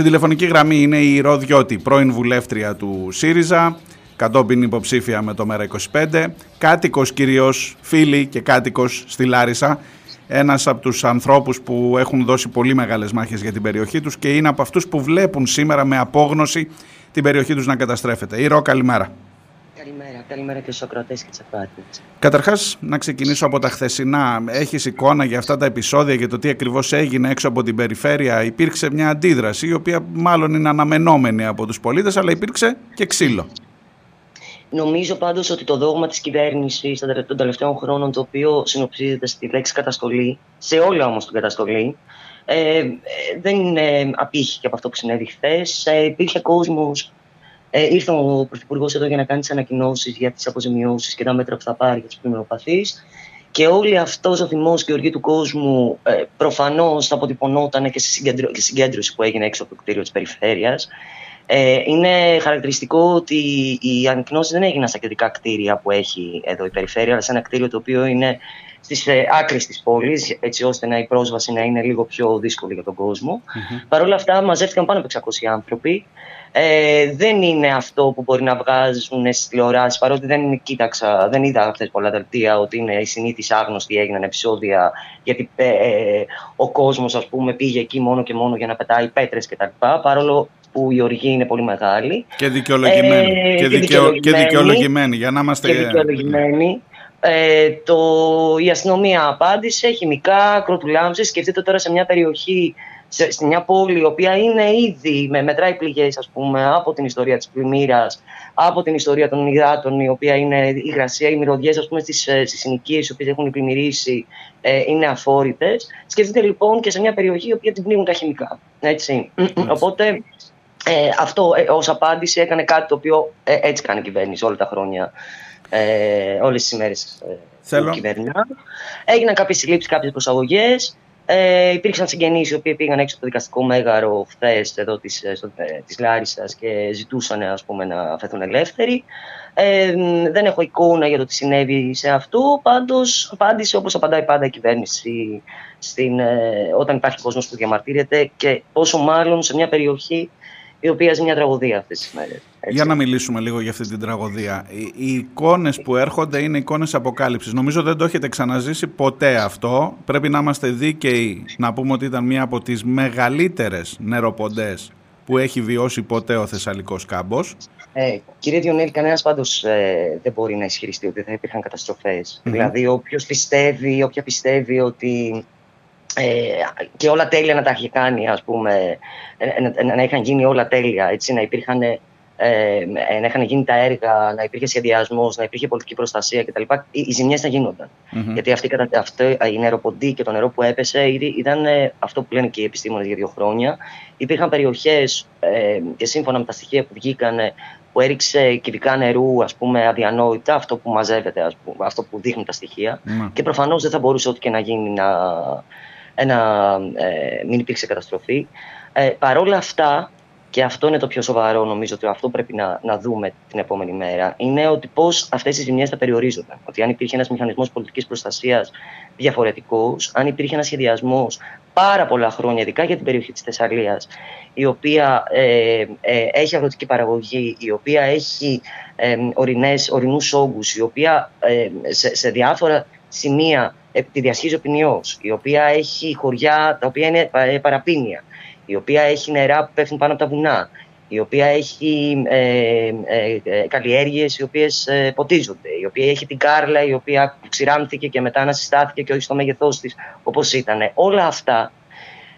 Στην τηλεφωνική γραμμή είναι η Ροδιώτη, πρώην βουλεύτρια του ΣΥΡΙΖΑ, κατόπιν υποψήφια με το ΜΕΡΑ25, κάτοικος κυρίως, φίλη και κάτοικος στη Λάρισα, ένας από τους ανθρώπους που έχουν δώσει πολύ μεγάλες μάχες για την περιοχή τους και είναι από αυτούς που βλέπουν σήμερα με απόγνωση την περιοχή τους να καταστρέφεται. Ρο, καλημέρα. Καλημέρα, καλημέρα και στους ακροατές και τις ακροατές. Καταρχάς, να ξεκινήσω από τα χθεσινά. Έχεις εικόνα για αυτά τα επεισόδια, για το τι ακριβώς έγινε έξω από την περιφέρεια; Υπήρξε μια αντίδραση, η οποία μάλλον είναι αναμενόμενη από τους πολίτες, αλλά υπήρξε και ξύλο. Νομίζω πάντως ότι το δόγμα της κυβέρνησης των τελευταίων χρόνων, το οποίο συνοψίζεται στη λέξη καταστολή, σε όλα όμως την καταστολή, ε, δεν ε, απήχε και από αυτό που συνέβη χθες. Ε, υπήρχε κόσμος ε, ήρθε ο Πρωθυπουργός εδώ για να κάνει τις ανακοινώσεις για τις αποζημιώσεις και τα μέτρα που θα πάρει για του πλημμυροπαθεί. Και όλη αυτός ο θυμός και η οργή του κόσμου ε, προφανώς θα αποτυπωνόταν και στη συγκέντρωση που έγινε έξω από το κτίριο της περιφέρειας. Ε, είναι χαρακτηριστικό ότι οι ανακοινώσει δεν έγιναν στα κεντρικά κτίρια που έχει εδώ η περιφέρεια, αλλά σε ένα κτίριο το οποίο είναι στις ε, άκρε της πόλης, έτσι ώστε να η πρόσβαση να είναι λίγο πιο δύσκολη για τον κόσμο. Mm-hmm. Παρ' όλα αυτά, μαζεύτηκαν πάνω από 600 άνθρωποι. Ε, δεν είναι αυτό που μπορεί να βγάζουν στις τηλεοράσεις, παρότι δεν κοίταξα, δεν είδα χθες πολλά δελτία ότι είναι οι συνήθει άγνωστοι, έγιναν επεισόδια, γιατί ε, ο κόσμος, ας πούμε, πήγε εκεί μόνο και μόνο για να πετάει πέτρες κτλ. Παρόλο που η οργή είναι πολύ μεγάλη. Και δικαιολογημένη. Ε, και, δικαιο, και δικαιολογημένη, για να είμαστε... Και δικαιολογημένη. Ε, το, η αστυνομία απάντησε, χημικά, κροτουλάμψη. Σκεφτείτε τώρα σε μια περιοχή, σε, σε μια πόλη, η οποία είναι ήδη με μετράει πληγές, ας πούμε, από την ιστορία της πλημμύρας, από την ιστορία των υδάτων, η οποία είναι η υγρασία, οι μυρωδιές, ας πούμε, στις ε, συνοικίες, οι οποίες έχουν πλημμυρίσει, ε, είναι αφόρητες. Σκεφτείτε λοιπόν και σε μια περιοχή, η οποία την πνίγουν τα χημικά. Έτσι. Οπότε ε, αυτό ε, ως απάντηση έκανε κάτι το οποίο ε, έτσι κάνει η κυβέρνηση όλα τα χρόνια, ε, όλες τις ημέρες ε, Θέλω. κυβέρνηνα. Έγιναν κάποιες συλλήψεις, κάποιες προσαγωγές. Ε, υπήρξαν συγγενείς οι οποίοι πήγαν έξω από το δικαστικό μέγαρο χθες εδώ της, ε, στο, ε, της Λάρισας και ζητούσαν ας πούμε, να φεθούν ελεύθεροι. Ε, δεν έχω εικόνα για το τι συνέβη σε αυτό. Πάντως απάντησε όπως απαντάει πάντα η κυβέρνηση στην, ε, όταν υπάρχει κόσμος που διαμαρτύρεται και πόσο μάλλον σε μια περιοχή η οποία ζει μια τραγωδία αυτές τις μέρες. Για να μιλήσουμε λίγο για αυτή την τραγωδία. Οι, οι εικόνες που έρχονται είναι εικόνες αποκάλυψης. Νομίζω δεν το έχετε ξαναζήσει ποτέ αυτό. Πρέπει να είμαστε δίκαιοι να πούμε ότι ήταν μία από τις μεγαλύτερες νεροποντές που έχει βιώσει ποτέ ο Θεσσαλικός κάμπος. Ε, κύριε Διονέλη, κανένας πάντως ε, δεν μπορεί να ισχυριστεί ότι θα υπήρχαν Δηλαδή, όποιος πιστεύει, όποια πιστεύει ότι ε, και όλα τέλεια να τα έχει κάνει, ας πούμε, να, να, να είχαν γίνει όλα τέλεια, έτσι, να υπήρχαν ε, να είχαν γίνει τα έργα, να υπήρχε σχεδιασμός, να υπήρχε πολιτική προστασία κτλ. Οι, οι ζημιές θα γινονταν Γιατί αυτή, αυτό, η νεροποντή και το νερό που έπεσε ήταν ε, αυτό που λένε και οι επιστήμονες για δύο χρόνια. Υπήρχαν περιοχές ε, και σύμφωνα με τα στοιχεία που βγήκαν που έριξε κυβικά νερού ας πούμε, αδιανόητα, αυτό που μαζεύεται, ας πούμε, αυτό που δείχνουν τα στοιχεια Και προφανώς δεν θα μπορούσε ό,τι και να γίνει να, ένα, ε, μην υπήρξε καταστροφή. Ε, Παρ' όλα αυτά, και αυτό είναι το πιο σοβαρό, νομίζω ότι αυτό πρέπει να, να δούμε την επόμενη μέρα, είναι ότι πώς αυτές οι ζημιές θα περιορίζονταν. Ότι αν υπήρχε ένας μηχανισμός πολιτικής προστασίας διαφορετικός, αν υπήρχε ένας σχεδιασμός πάρα πολλά χρόνια, ειδικά για την περιοχή της Θεσσαλίας, η οποία ε, ε, έχει αγροτική παραγωγή, η οποία έχει ε, ορεινούς όγκους, η οποία ε, σε, σε διάφορα σημεία τη διασχίζει ο ποινιός, η οποία έχει χωριά τα οποία είναι ε, παραπίνια, η οποία έχει νερά που πέφτουν πάνω από τα βουνά, η οποία έχει ε, ε, ε καλλιέργειες οι οποίες ε, ποτίζονται, η οποία έχει την κάρλα η οποία ξηράνθηκε και μετά ανασυστάθηκε και όχι στο μέγεθός της όπως ήταν. Όλα αυτά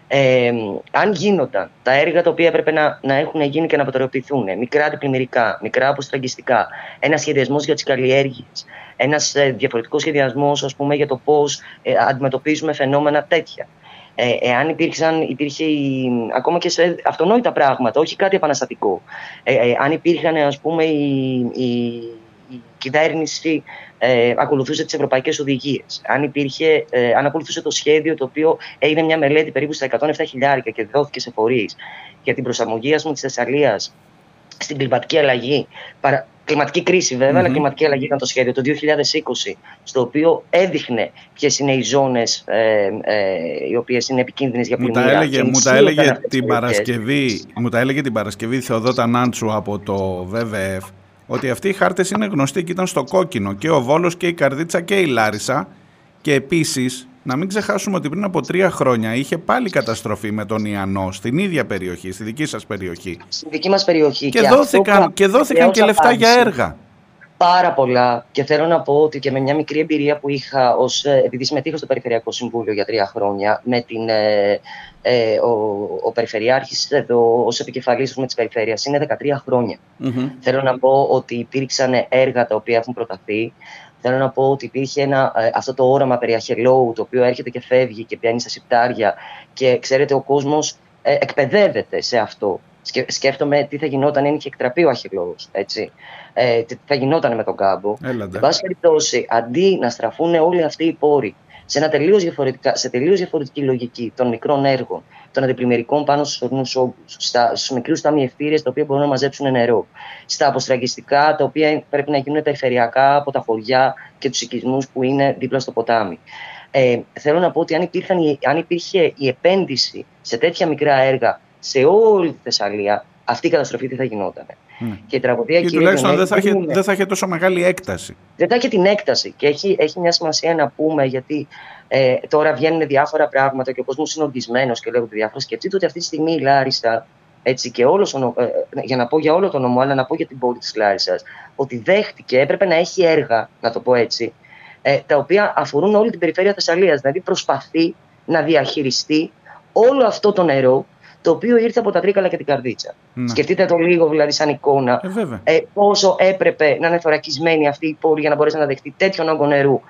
ε, αν γίνονταν τα έργα τα οποία έπρεπε να, να έχουν γίνει και να προτεραιοποιηθούν, μικρά αντιπλημμυρικά, μικρά αποστραγγιστικά, ένα σχεδιασμός για τις καλλιέργειες, ένας ε, διαφορετικός σχεδιασμός για το πώς ε, αντιμετωπίζουμε φαινόμενα τέτοια. Ε, εάν υπήρξαν, υπήρχε η, ακόμα και σε αυτονόητα πράγματα, όχι κάτι επαναστατικό. Ε, ε αν υπήρχαν, ας πούμε, η, η, η κυβέρνηση ε, ακολουθούσε τις ευρωπαϊκές οδηγίες. Αν, υπήρχε, ε, αν ακολουθούσε το σχέδιο το οποίο έγινε μια μελέτη περίπου στα 107 χιλιάρικα και δόθηκε σε φορείς για την προσαρμογή της Θεσσαλίας στην κλιματική αλλαγή, παρα, Κλιματική κρίση βέβαια, αλλά κλιματική αλλαγή ήταν το σχέδιο το 2020, στο οποίο έδειχνε ποιες είναι οι ζώνες ε, ε, οι οποίες είναι επικίνδυνες για πλημμύρα. Μου τα έλεγε, μου τα έλεγε την, Παρασκευή, μου τα έλεγε την Παρασκευή Θεοδότα Νάντσου από το ΒΒΕΦ ότι αυτοί οι χάρτες είναι γνωστοί και ήταν στο κόκκινο και ο Βόλος και η Καρδίτσα και η Λάρισα και επίσης να μην ξεχάσουμε ότι πριν από τρία χρόνια είχε πάλι καταστροφή με τον Ιαννό στην ίδια περιοχή, στη δική σας περιοχή. Στη δική μας περιοχή. Και, και δόθηκαν, και, δόθηκαν και λεφτά για έργα. Πάρα πολλά και θέλω να πω ότι και με μια μικρή εμπειρία που είχα ως, ε, επειδή συμμετείχα στο Περιφερειακό Συμβούλιο για τρία χρόνια με την, ε, ε, ο, ο Περιφερειάρχης εδώ ως επικεφαλής της περιφέρειας είναι 13 χρονια Θέλω να πω ότι υπήρξαν έργα τα οποία έχουν προταθεί. Θέλω να πω ότι υπήρχε ένα, ε, αυτό το όραμα περί αχελόου, το οποίο έρχεται και φεύγει και πιάνει στα σιπτάρια και ξέρετε ο κόσμος ε, εκπαιδεύεται σε αυτό. Σκέφτομαι τι θα γινόταν αν είχε εκτραπεί ο αχελόους, έτσι. Ε, τι θα γινόταν με τον κάμπο. Έλαντε. Εν πάση περιπτώσει, αντί να στραφούν όλοι αυτοί οι πόροι σε, ένα τελείως διαφορετικά, σε τελείως διαφορετική λογική των μικρών έργων, των αντιπλημμυρικών πάνω στους ορεινούς όγκους, στους μικρούς ταμιευτήρε τα οποία μπορούν να μαζέψουν νερό, στα αποστραγγιστικά τα οποία πρέπει να γίνουν περιφερειακά από τα χωριά και τους οικισμούς που είναι δίπλα στο ποτάμι. Ε, θέλω να πω ότι αν, υπήρχαν, αν υπήρχε η επένδυση σε τέτοια μικρά έργα σε όλη τη Θεσσαλία, αυτή η καταστροφή τι θα γινόταν. Mm. Και η τραγωδία και τουλάχιστον δεν θα, είχε, δεν θα είχε τόσο μεγάλη έκταση. Δεν θα είχε την έκταση. Και έχει, έχει μια σημασία να πούμε, γιατί ε, τώρα βγαίνουν διάφορα πράγματα και ο κόσμος είναι οργισμένος και λέγονται διάφορα. Σκεφτείτε ότι αυτή τη στιγμή η Λάρισα, έτσι και όλος, ε, για να πω για όλο τον νομό, αλλά να πω για την πόλη της Λάρισας, ότι δέχτηκε, έπρεπε να έχει έργα, να το πω έτσι, ε, τα οποία αφορούν όλη την περιφέρεια Θεσσαλίας. Δηλαδή προσπαθεί να διαχειριστεί όλο αυτό το νερό το οποίο ήρθε από τα Τρίκαλα και την Καρδίτσα. Να. Σκεφτείτε το λίγο δηλαδή σαν εικόνα ε, ε, πόσο έπρεπε να είναι θωρακισμένη αυτή η πόλη για να μπορέσει να δεχτεί τέτοιον όγκο νερού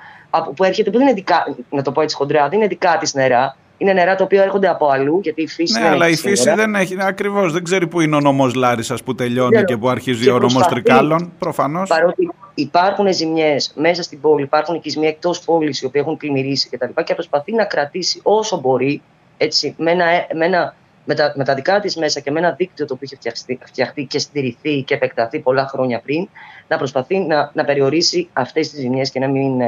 που έρχεται, που δεν είναι δικά, να το πω έτσι χοντρά, δεν είναι δικά της νερά, είναι νερά τα οποία έρχονται από αλλού, γιατί η φύση. Ναι, αλλά η φύση δεν έχει. Ακριβώς. Δεν ξέρει που είναι ο νομός Λάρισας που τελειώνει και που αρχίζει ο νομός Τρικάλων. Προφανώς. Παρότι υπάρχουν ζημιές μέσα στην πόλη, υπάρχουν οικισμοί εκτός πόλης οι οποίοι έχουν πλημμυρίσει κτλ. Και, και προσπαθεί να κρατήσει όσο μπορεί έτσι, με ένα, με ένα με τα, με τα δικά της μέσα και με ένα δίκτυο το οποίο είχε φτιαχτεί, και στηριχθεί και επεκταθεί πολλά χρόνια πριν, να προσπαθεί να, να περιορίσει αυτές τις ζημιές και να μην ε,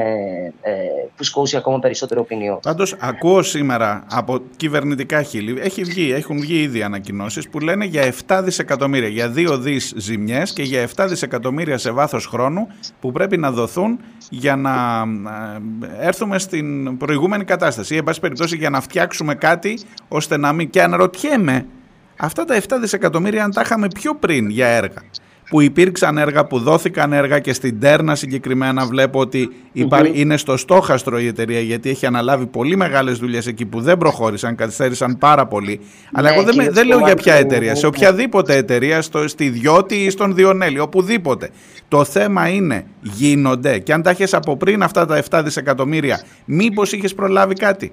ε, φουσκώσει ακόμα περισσότερο ποινιό. Πάντως, ακούω σήμερα από κυβερνητικά χείλη, έχει βγει, έχουν βγει ήδη ανακοινώσεις που λένε για 7 δισεκατομμύρια, για 2 δις ζημιές και για 7 δισεκατομμύρια σε βάθος χρόνου που πρέπει να δοθούν για να ε, έρθουμε στην προηγούμενη κατάσταση. Ή, εν πάση περιπτώσει, για να φτιάξουμε κάτι ώστε να μην. Και αναρωτιέμαι, αυτά τα 7 δισεκατομμύρια αν τα είχαμε πιο πριν για έργα που υπήρξαν έργα, που δόθηκαν έργα και στην Τέρνα συγκεκριμένα βλέπω ότι είναι στο στόχαστρο η εταιρεία γιατί έχει αναλάβει πολύ μεγάλες δουλειές εκεί που δεν προχώρησαν, καθυστέρησαν πάρα πολύ. Αλλά εγώ δεν, δεν λέω για ποια εταιρεία, σε οποιαδήποτε εταιρεία, στο, στη Διώτη ή στον Διονέλη, οπουδήποτε. Το θέμα είναι γίνονται και αν τα έχεις από πριν αυτά τα 7 δισεκατομμύρια, μήπως είχες προλάβει κάτι;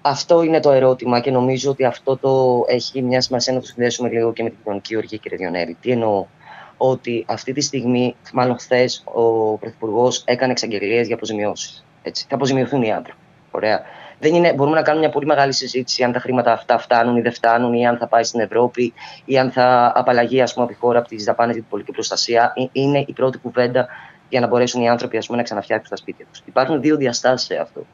Αυτό είναι το ερώτημα και νομίζω ότι αυτό το έχει μιας σημασία να το συνδέσουμε λίγο και με την κοινωνική οργή, κύριε Διονέλη. Τι εννοώ; Ότι αυτή τη στιγμή, μάλλον χθες, ο Πρωθυπουργός έκανε εξαγγελίες για αποζημιώσεις. Θα αποζημιωθούν οι άνθρωποι. Ωραία. Δεν είναι, μπορούμε να κάνουμε μια πολύ μεγάλη συζήτηση αν τα χρήματα αυτά φτάνουν ή δεν φτάνουν, ή αν θα πάει στην Ευρώπη, ή αν θα απαλλαγεί ας πούμε, από τη χώρα από τις δαπάνες για την πολιτική προστασία. Είναι η πρώτη κουβέντα για να μπορέσουν οι άνθρωποι ας πούμε, να ξαναφτιάξουν τα σπίτια τους. Υπάρχουν δύο διαστάσεις σε αυτό.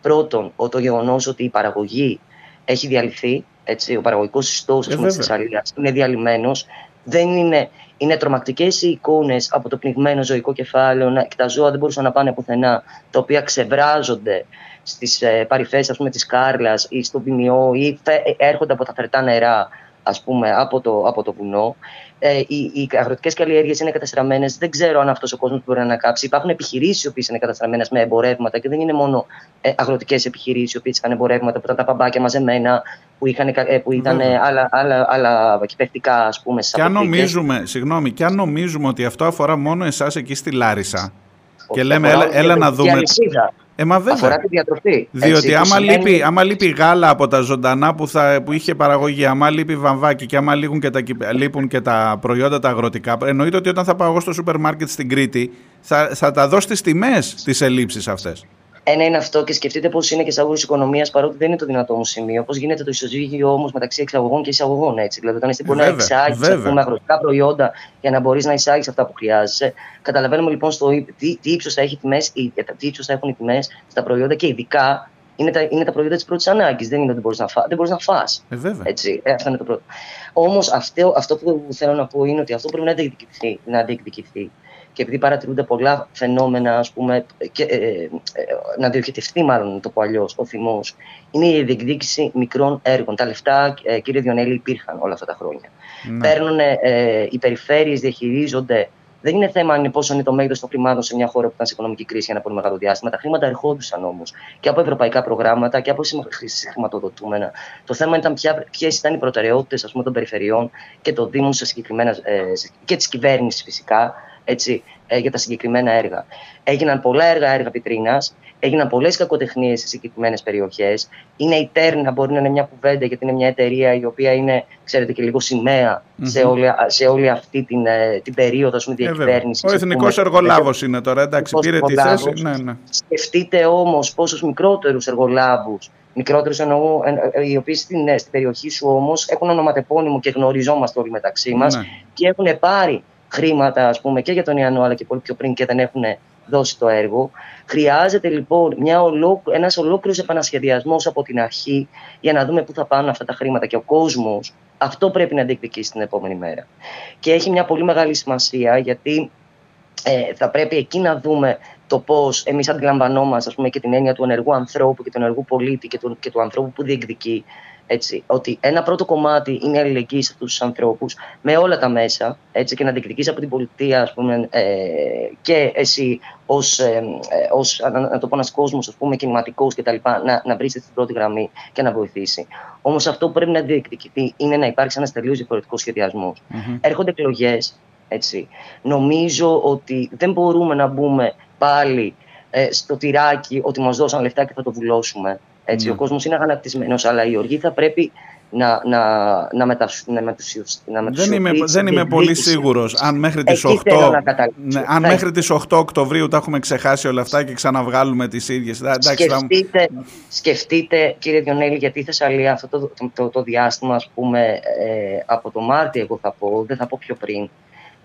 Πρώτον, το γεγονός ότι η παραγωγή έχει διαλυθεί, έτσι, ο παραγωγικός ιστός τη Θεσσαλία είναι διαλυμένος. Δεν είναι, είναι τρομακτικές οι εικόνες από το πνιγμένο ζωικό κεφάλαιο και τα ζώα δεν μπορούσαν να πάνε πουθενά, τα οποία ξεβράζονται στις ε, παρυφές της Κάρλας ή στο ποινιό ή έρχονται από τα φερτά νερά ας πούμε, από το, από το βουνό. Ε, οι οι αγροτικές καλλιέργειες είναι καταστραμμένες. Δεν ξέρω αν αυτός ο κόσμος μπορεί να ανακάψει. Υπάρχουν επιχειρήσεις οι οποίες είναι καταστραμμένες με εμπορεύματα και δεν είναι μόνο ε, αγροτικές επιχειρήσεις οι οποίες είχαν εμπορεύματα που ήταν τα παμπάκια μαζεμένα, που, είχαν, ε, που ήταν ε, άλλα, άλλα, άλλα κυπευτικά, ας πούμε. Και αν, νομίζουμε, συγγνώμη, και αν νομίζουμε ότι αυτό αφορά μόνο εσάς εκεί στη Λάρισα. Και λέμε, έλα, έλα να δούμε. Ε, μα βέβαια. Αφορά τη διατροφή. Διότι έτσι, άμα, σημαίνει... λείπει, άμα λείπει γάλα από τα ζωντανά που, θα, που είχε παραγωγή, άμα λείπει βαμβάκι και άμα λείπουν και, τα, λείπουν και τα προϊόντα τα αγροτικά, εννοείται ότι όταν θα πάω εγώ στο σούπερ μάρκετ στην Κρήτη θα, θα τα δω στις τιμές τις ελλείψεις αυτές. Ένα είναι αυτό και σκεφτείτε πώς είναι και σε αγωγή οικονομίας, παρότι δεν είναι το δυνατό μου σημείο. Πώς γίνεται το ισοζύγιο όμως μεταξύ εξαγωγών και εισαγωγών έτσι. Δηλαδή, όταν εσύ μπορεί να εξάγει αγροτικά προϊόντα για να μπορείς να εισάγεις αυτά που χρειάζεσαι. Καταλαβαίνουμε λοιπόν στο τι, τι ύψος θα, έχει τιμές, τι ύψος θα έχουν οι τιμές στα προϊόντα και ειδικά είναι τα, είναι τα προϊόντα της πρώτης ανάγκης. Δεν είναι ότι μπορείς να, φά, δεν μπορείς να φας. Ε, βέβαια. Έτσι, ε, αυτό είναι το πρώτο. Όμως αυτό, αυτό που θέλω να πω είναι ότι αυτό πρέπει να διεκδικηθεί. Να διεκδικηθεί και επειδή παρατηρούνται πολλά φαινόμενα, ας πούμε, και, ε, ε, ε να διοχετευτεί μάλλον το πω αλλιώς ο θυμός, είναι η διεκδίκηση μικρών έργων. Τα λεφτά, ε, κύριε Διονέλη, υπήρχαν όλα αυτά τα χρόνια. Ναι. Παίρνουν, ε, οι περιφέρειες διαχειρίζονται. Δεν είναι θέμα αν πόσο είναι το μέγεθο των χρημάτων σε μια χώρα που ήταν σε οικονομική κρίση για ένα πολύ μεγάλο διάστημα. Τα χρήματα ερχόντουσαν όμως και από ευρωπαϊκά προγράμματα και από χρηματοδοτούμενα. Το θέμα ήταν ποιες ήταν οι προτεραιότητες των περιφερειών και των Δήμων σε συγκεκριμένα, ε, και της κυβέρνησης φυσικά έτσι, ε, για τα συγκεκριμένα έργα. Έγιναν πολλά έργα έργα πιτρίνα, έγιναν πολλές κακοτεχνίες σε συγκεκριμένες περιοχές. Είναι η Τέρνα, μπορεί να είναι μια κουβέντα, γιατί είναι μια εταιρεία η οποία είναι, ξέρετε, και λίγο σε, όλη, σε όλη αυτή την, ε, την περίοδο πούμε, ε, διακυβέρνησης. Ο εθνικός εργολάβος είναι τώρα, εντάξει, πήρε τη θέση. Ναι, ναι. Σκεφτείτε όμως πόσους μικρότερους εργολάβους μικρότερους εννοώ, οι οποίοι στην, στην περιοχή σου όμως έχουν ονοματεπώνυμο και γνωριζόμαστε όλοι μεταξύ μας ναι. και έχουν πάρει χρήματα ας πούμε, και για τον Ιαννό αλλά και πολύ πιο πριν και δεν έχουν δώσει το έργο. Χρειάζεται λοιπόν μια ολόκλη, ένας ολόκληρος επανασχεδιασμός από την αρχή για να δούμε πού θα πάνε αυτά τα χρήματα και ο κόσμος αυτό πρέπει να διεκδικήσει την επόμενη μέρα. Και έχει μια πολύ μεγάλη σημασία γιατί ε, θα πρέπει εκεί να δούμε το πώς εμείς αντιλαμβανόμαστε ας πούμε, και την έννοια του ενεργού ανθρώπου και του ενεργού πολίτη και του, και του ανθρώπου που διεκδικεί έτσι, ότι ένα πρώτο κομμάτι είναι η αλληλεγγύης σε αυτού του ανθρώπους με όλα τα μέσα έτσι, και να διεκδικήσει από την πολιτεία ας πούμε, ε, και εσύ ως ε, ως, να, να το πω ένας κόσμος κινηματικός κτλ. Να, να βρεις στην πρώτη γραμμή και να βοηθήσει. Όμως αυτό που πρέπει να διεκδικηθεί είναι να υπάρξει ένας τελείως διαφορετικός σχεδιασμός. Mm-hmm. Έρχονται εκλογές. Νομίζω ότι δεν μπορούμε να μπούμε πάλι ε, στο τυράκι ότι μας δώσαν λεφτά και θα το βουλώσουμε. Έτσι, ναι. Ο κόσμος είναι αγανακτισμένος, αλλά η οργή θα πρέπει να, να, να, μετασ, να, να Δεν είμαι, δεν είμαι πολύ σίγουρος αν μέχρι τις 8, ναι, αν μέχρι τις 8 Οκτωβρίου τα έχουμε ξεχάσει όλα αυτά και ξαναβγάλουμε τις ίδιες. Σκεφτείτε, σκεφτείτε, κύριε Διονέλη, γιατί η Θεσσαλία αυτό το, το, το, το διάστημα, ας πούμε, ε, από το Μάρτιο, εγώ θα πω, δεν θα πω πιο πριν,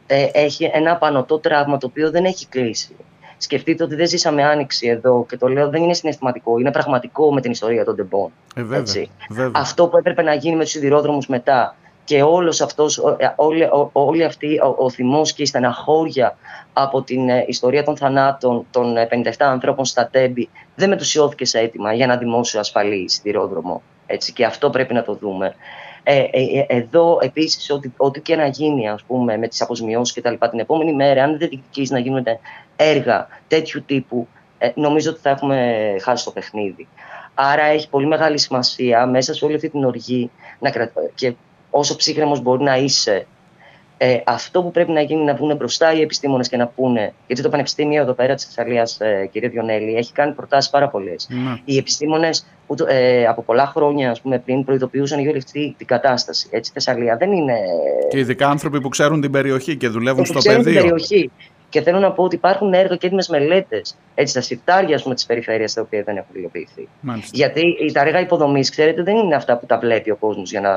ε, έχει ένα πανωτό τραύμα το οποίο δεν έχει κλείσει. Σκεφτείτε ότι δεν ζήσαμε άνοιξη εδώ και το λέω δεν είναι συναισθηματικό, είναι πραγματικό με την ιστορία των τεμπών. Ε, βέβαια, βέβαια. Αυτό που έπρεπε να γίνει με τους σιδηρόδρομους μετά και όλος αυτός, ε, όλη, όλη αυτή ο, ο θυμός και η στεναχώρια από την ε, ιστορία των θανάτων των 57 ε, ανθρώπων στα Τέμπη δεν μετουσιώθηκε σε έτοιμα για ένα δημόσιο ασφαλή σιδηρόδρομο. Έτσι, και αυτό πρέπει να το δούμε. Ε, ε, ε, εδώ επίσης, ό,τι, ό,τι και να γίνει ας πούμε, με τις αποσμιώσεις και τα λοιπά, την επόμενη μέρα, αν δεν διεκδικήσει να γίνουν έργα τέτοιου τύπου, ε, νομίζω ότι θα έχουμε χάσει το παιχνίδι. Άρα έχει πολύ μεγάλη σημασία μέσα σε όλη αυτή την οργή να και όσο ψύχρεμος μπορεί να είσαι ε, αυτό που πρέπει να γίνει είναι να βγουν μπροστά οι επιστήμονες και να πούνε. Γιατί το Πανεπιστήμιο εδώ πέρα της Θεσσαλία, ε, κύριε Διονέλη, έχει κάνει προτάσεις πάρα πολλές. Ναι. Οι επιστήμονες ε, από πολλά χρόνια ας πούμε, πριν προειδοποιούσαν για όλη αυτή την κατάσταση. Έτσι, η Θεσσαλία δεν είναι. Και ειδικά άνθρωποι που ξέρουν την περιοχή και δουλεύουν στο πεδίο. Την περιοχή. Και θέλω να πω ότι υπάρχουν έργα και έτοιμες μελέτες στα συρτάρια της περιφέρειας τα οποία δεν έχουν υλοποιηθεί. Γιατί τα έργα υποδομής, ξέρετε, δεν είναι αυτά που τα βλέπει ο κόσμος για να.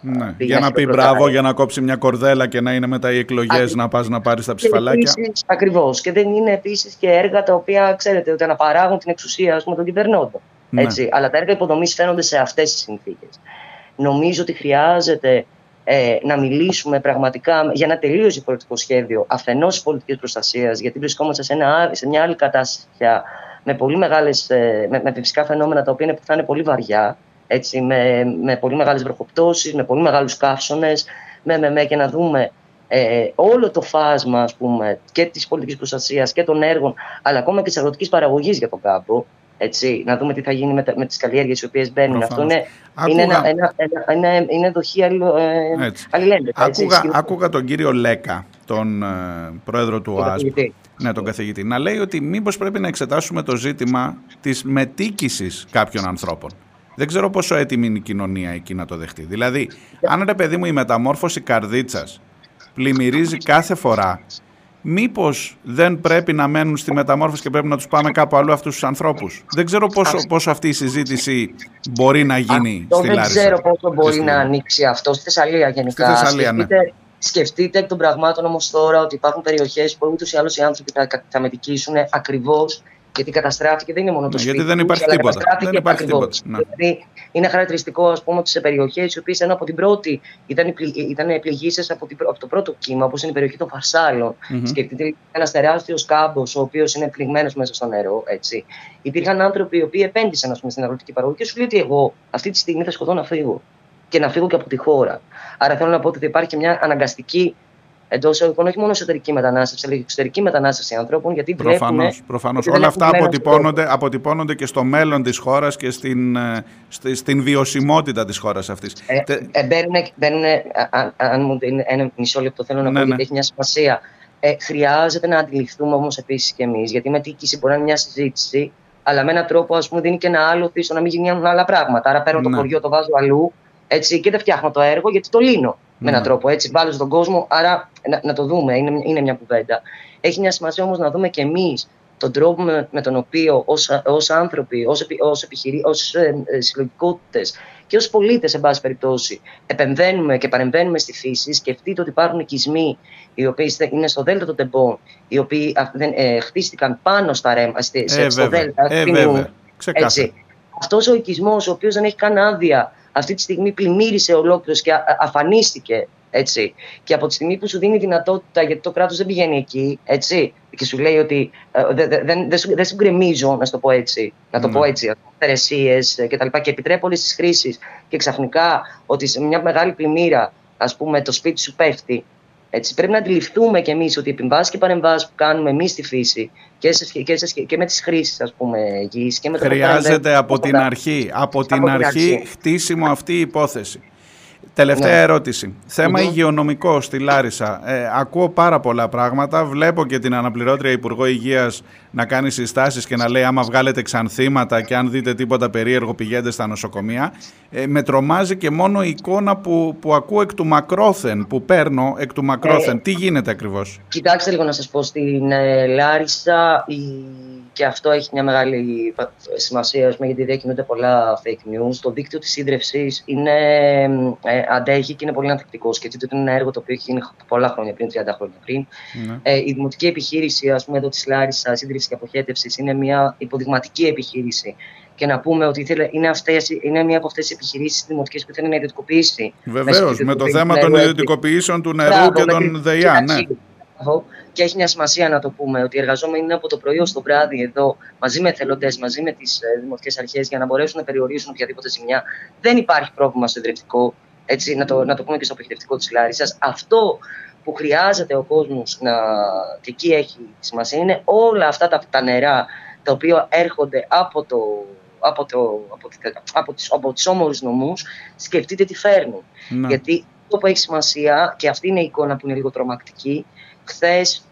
Ναι. Για να πει μπράβο, για να κόψει μια κορδέλα και να είναι μετά οι εκλογές να πας να πάρεις τα ψηφαλάκια. Ακριβώς. Και δεν είναι επίσης και έργα τα οποία, ξέρετε, ότι αναπαράγουν την εξουσία πούμε, των κυβερνώντων. Ναι. Έτσι. Αλλά τα έργα υποδομής φαίνονται σε αυτές τις συνθήκες. Νομίζω ότι χρειάζεται ε, να μιλήσουμε πραγματικά για ένα τελείως διαφορετικό σχέδιο αφενός πολιτικής προστασίας, γιατί βρισκόμαστε σε, ένα, σε μια άλλη κατάσταση με πολύ μεγάλες, ε, με, με φυσικά φαινόμενα τα οποία είναι, θα είναι πολύ βαριά, έτσι, με, με πολύ μεγάλες βροχοπτώσεις, με πολύ μεγάλους καύσονες, με, με, με, και να δούμε ε, όλο το φάσμα ας πούμε, και της πολιτικής προστασίας και των έργων, αλλά ακόμα και της αγροτικής παραγωγής για τον κάμπο, έτσι, να δούμε τι θα γίνει με, με τις καλλιέργειες οι οποίες μπαίνουν. Αυτό είναι, είναι, ένα, ένα, ένα, είναι, είναι δοχή αλληλένδετο. Άκουγα, άκουγα τον κύριο Λέκα, τον ε, πρόεδρο του ΟΑΣΠ, ναι, τον καθηγητή, να λέει ότι μήπως πρέπει να εξετάσουμε το ζήτημα της μετήκησης κάποιων ανθρώπων. Δεν ξέρω πόσο έτοιμη είναι η κοινωνία εκεί να το δεχτεί. Δηλαδή, αν ρε παιδί μου η μεταμόρφωση καρδίτσας πλημμυρίζει κάθε φορά μήπως δεν πρέπει να μένουν στη μεταμόρφωση και πρέπει να τους πάμε κάπου αλλού αυτούς τους ανθρώπους; Δεν ξέρω πόσο, πόσο αυτή η συζήτηση μπορεί να γίνει αυτό στη δεν Λάρισα. ξέρω πόσο μπορεί να ανοίξει αυτό στη Θεσσαλία γενικά. Στη Θεσσαλία, ναι. σκεφτείτε, σκεφτείτε εκ των πραγμάτων όμως τώρα ότι υπάρχουν περιοχές που ούτως ή άλλως οι άνθρωποι θα, θα μετικήσουν ακριβώς γιατί καταστράφηκε, δεν είναι μόνο το Ναι, σπίτι. γιατί δεν τους, υπάρχει αλλά τίποτα. καταστράφηκε Δεν υπάρχει ακριβώς. τίποτα, ναι. Δηλαδή, είναι χαρακτηριστικό ας πούμε, σε περιοχές οι οποίες ενώ από την πρώτη ήταν, πλη- ήταν πληγήσεις από, την- από το πρώτο κύμα, όπως είναι η περιοχή των Φαρσάλων. Μμμ. Σκεφτείτε ένας τεράστιος κάμπος, ο οποίος είναι πληγμένος μέσα στο νερό. Έτσι. Υπήρχαν άνθρωποι οι οποίοι επένδυσαν ας πούμε, στην αγροτική παραγωγή και σου λέει ότι εγώ αυτή τη στιγμή θα σκοτώ να φύγω. Και να φύγω και από τη χώρα. Άρα θέλω να πω ότι θα υπάρχει και μια αναγκαστική εντός εισαγωγικών όχι μόνο εσωτερική μετανάστευση, αλλά και εξωτερική μετανάστευση ανθρώπων, γιατί βλέπουμε. Προφανώς, προφανώς. ότι δεν Όλα έχουν αυτά μένει αποτυπώνονται, αποτυπώνονται και στο μέλλον της χώρας και στην, ε, στη- στην βιωσιμότητα της χώρας αυτής. Ε, Τε- ε, μπαίνουνε- μπαίνουνε, α- α- αν μου δίνει ένα μισό λεπτό, θέλω να Ναι, πω ναι. γιατί έχει μια σημασία. Ε, χρειάζεται να αντιληφθούμε όμως επίσης κι εμείς, γιατί η μετοίκηση μπορεί να είναι μια συζήτηση, αλλά με έναν τρόπο ας πούμε, δίνει και ένα άλλο στο να μην γίνουν άλλα πράγματα. Άρα παίρνω Ναι. το χωριό, το βάζω αλλού έτσι, και δεν φτιάχνω το έργο γιατί το λύνω με έναν Ναι. τρόπο. Έτσι, βάλω στον κόσμο, άρα να, να το δούμε, είναι, είναι μια κουβέντα. Έχει μια σημασία όμως να δούμε κι εμείς τον τρόπο με, με τον οποίο ως, ως άνθρωποι, ως, επι, ως, επιχειρή, ως ε, ε, συλλογικότητες και ως πολίτες, εν πάση περιπτώσει, επεμβαίνουμε και παρεμβαίνουμε στη φύση. Σκεφτείτε ότι υπάρχουν οικισμοί οι οποίοι στε- είναι στο Δέλτα των Τεμπών, οι οποίοι α, δεν, ε, χτίστηκαν πάνω στα ρέμα, στη, σε- Ε, στο βέβαια. Δέλτα. Ε, Κτηνού. βέβαια. Ξεκάθαρα. Έτσι. Αυτός ο οικισμός, ο οποίος δεν έχει καν άδεια, αυτή τη στιγμή πλημμύρισε ολόκληρος και α- αφανίστηκε. Έτσι. Και από τη στιγμή που σου δίνει δυνατότητα, γιατί το κράτος δεν πηγαίνει εκεί, έτσι, και σου λέει ότι ε, δεν δε, δεν- δεν σου, δεν σου γκρεμίζω, να σου το πω έτσι, να το Ναι. πω έτσι, υπηρεσίες και τα λοιπά, και επιτρέπω όλες τις χρήσεις και ξαφνικά ότι σε μια μεγάλη πλημμύρα, ας πούμε, το σπίτι σου πέφτει, έτσι, πρέπει να αντιληφθούμε κι εμείς ότι οι επεμβάσεις και παρεμβάσεις που κάνουμε εμείς στη φύση και, σε, σχέ- και, σε, σχέ- και με τις χρήσεις γης και με το να Χρειάζεται παρεμβαίνουμε από την κοντά. αρχή, από την την αρχή αρχή. χτίσιμο αυτή η υπόθεση. Τελευταία Ναι. ερώτηση. Θέμα Μμμ. υγειονομικό στη Λάρισα. Ε, ακούω πάρα πολλά πράγματα. Βλέπω και την αναπληρώτρια Υπουργό Υγείας να κάνει συστάσεις και να λέει: Άμα βγάλετε ξανθήματα και αν δείτε τίποτα περίεργο, πηγαίνετε στα νοσοκομεία. Ε, με τρομάζει και μόνο η εικόνα που, που ακούω εκ του μακρόθεν, που παίρνω εκ του μακρόθεν. Ε, Τι γίνεται ακριβώς; Κοιτάξτε λίγο να σας πω, στην ε, Λάρισα η... και αυτό έχει μια μεγάλη πα- σημασία ας πούμε, γιατί διακινούνται πολλά fake news. Το δίκτυο της ίδρυυσης είναι, ε, αντέχει και είναι πολύ ανθεκτικός. Σκεφτείτε ότι είναι ένα έργο το οποίο έχει γίνει πολλά χρόνια πριν, 30 χρόνια πριν. Ναι. Ε, η δημοτική επιχείρηση ας πούμε, εδώ της Λάρισας, ίδρυση και αποχέτευσης, είναι μια υποδειγματική επιχείρηση. Και να πούμε ότι ήθελε, είναι, αυτές, είναι μια από αυτές τις επιχειρήσεις δημοτικέ που θέλει να ιδιωτικοποιήσει. Βεβαίως, Μέσω με το ιδιωτικού θέμα νερού, των έτσι. ιδιωτικοποιήσεων του νερού Μπράβο, και με των την- ΔΕΙΑ. Ναι. Κοιτάξτε, μπράβο. Και έχει μια σημασία να το πούμε ότι οι εργαζόμενοι είναι από το πρωί ως το βράδυ εδώ μαζί με εθελοντές, μαζί με τις δημοτικές αρχές για να μπορέσουν να περιορίσουν οποιαδήποτε ζημιά. Δεν υπάρχει πρόβλημα στο ιδρυτικό. Έτσι, να, το, να το πούμε και στο αποχαιρετικό της Λάρισα. Αυτό που χρειάζεται ο κόσμος να. και εκεί έχει σημασία είναι όλα αυτά τα, τα νερά τα οποία έρχονται από το. Από, το, από, τη- από, τις, από τις όμορους νομούς, σκεφτείτε τι φέρνουν. Ναι. Γιατί αυτό που έχει σημασία, και αυτή είναι η εικόνα που είναι λίγο τρομακτική, χθες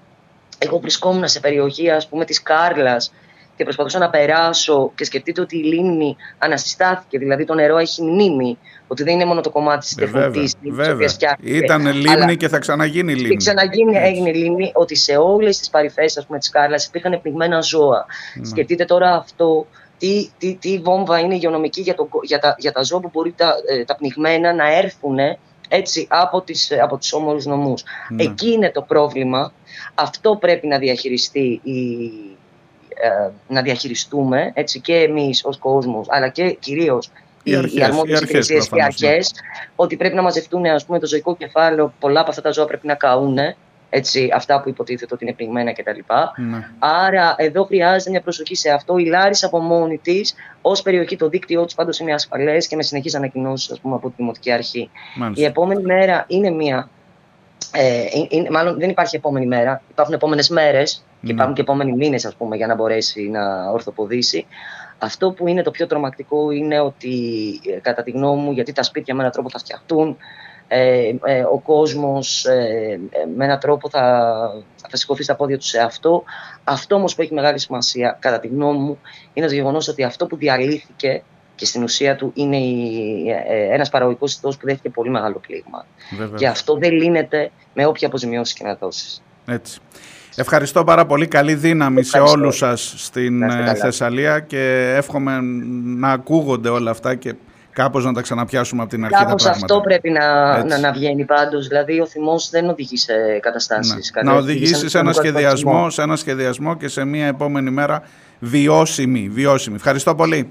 εγώ βρισκόμουν σε περιοχή ας πούμε της Κάρλας και προσπαθούσα να περάσω και σκεφτείτε ότι η λίμνη ανασυστάθηκε, δηλαδή το νερό έχει μνήμη, ότι δεν είναι μόνο το κομμάτι της Ε, βέβαια, τεχνητής λίμνης, η βέβαια. οποίας φτιάχτηκε, Ήταν λίμνη αλλά- και θα ξαναγίνει λίμνη. και ξαναγίνει, Έτσι. έγινε λίμνη, ότι σε όλες τις παρυφές ας πούμε, της Κάρλας υπήρχαν πνιγμένα ζώα. Ναι. Σκεφτείτε τώρα αυτό, τι, τι, τι βόμβα είναι υγειονομική για, το, για, τα, για τα ζώα που μπορεί τα, ε, τα πνιγμένα να έρθουν έτσι, από, τις, ε, από τους όμορους νομούς. Ναι. Εκεί είναι το πρόβλημα. Αυτό πρέπει να διαχειριστεί η, ε, να διαχειριστούμε έτσι, και εμείς ως κόσμος, αλλά και κυρίως Οι οι, αρχές, οι αρμόδιες οι αρχές υπηρεσίες και οι προφανώς, ναι. αρχές, ότι πρέπει να μαζευτούν ας πούμε, το ζωικό κεφάλαιο, πολλά από αυτά τα ζώα πρέπει να καούν, έτσι, αυτά που υποτίθεται ότι είναι πνιγμένα κτλ. Ναι. Άρα εδώ χρειάζεται μια προσοχή σε αυτό. Η Λάρισα από μόνη της, ως περιοχή, το δίκτυό της πάντως είναι ασφαλές και με συνεχείς ανακοινώσεις από τη Δημοτική Αρχή. Η Μάλιστα. επόμενη μέρα είναι μια. Ε, είναι, μάλλον δεν υπάρχει επόμενη μέρα. Υπάρχουν επόμενες μέρες και Ναι. υπάρχουν και επόμενοι μήνες, ας πούμε, για να μπορέσει να ορθοποδήσει. Αυτό που είναι το πιο τρομακτικό είναι ότι, ε, κατά τη γνώμη μου, γιατί τα σπίτια με έναν τρόπο θα φτιαχτούν, ε, ε, ο κόσμος ε, ε, με έναν τρόπο θα, θα σηκωθεί στα πόδια του σε αυτό. Αυτό όμως που έχει μεγάλη σημασία, κατά τη γνώμη μου, είναι το γεγονός ότι αυτό που διαλύθηκε και στην ουσία του είναι η, ε, ένας παραγωγικός ιστός που δέχεται πολύ μεγάλο πλήγμα. Βεβαίως. Και αυτό δεν λύνεται με όποια αποζημιώσει και να δώσεις. Έτσι. Ευχαριστώ πάρα πολύ. Καλή δύναμη σε όλους σας στην ε, Θεσσαλία και εύχομαι να ακούγονται όλα αυτά και κάπως να τα ξαναπιάσουμε από την αρχή κάπως αυτό πρέπει να, να, να βγαίνει πάντως. Δηλαδή ο θυμός δεν οδηγεί σε καταστάσεις. Ναι. Να οδηγήσει σε ένα, σχεδιασμό, σε ένα σχεδιασμό και σε μια επόμενη μέρα βιώσιμη. βιώσιμη. Ευχαριστώ πολύ.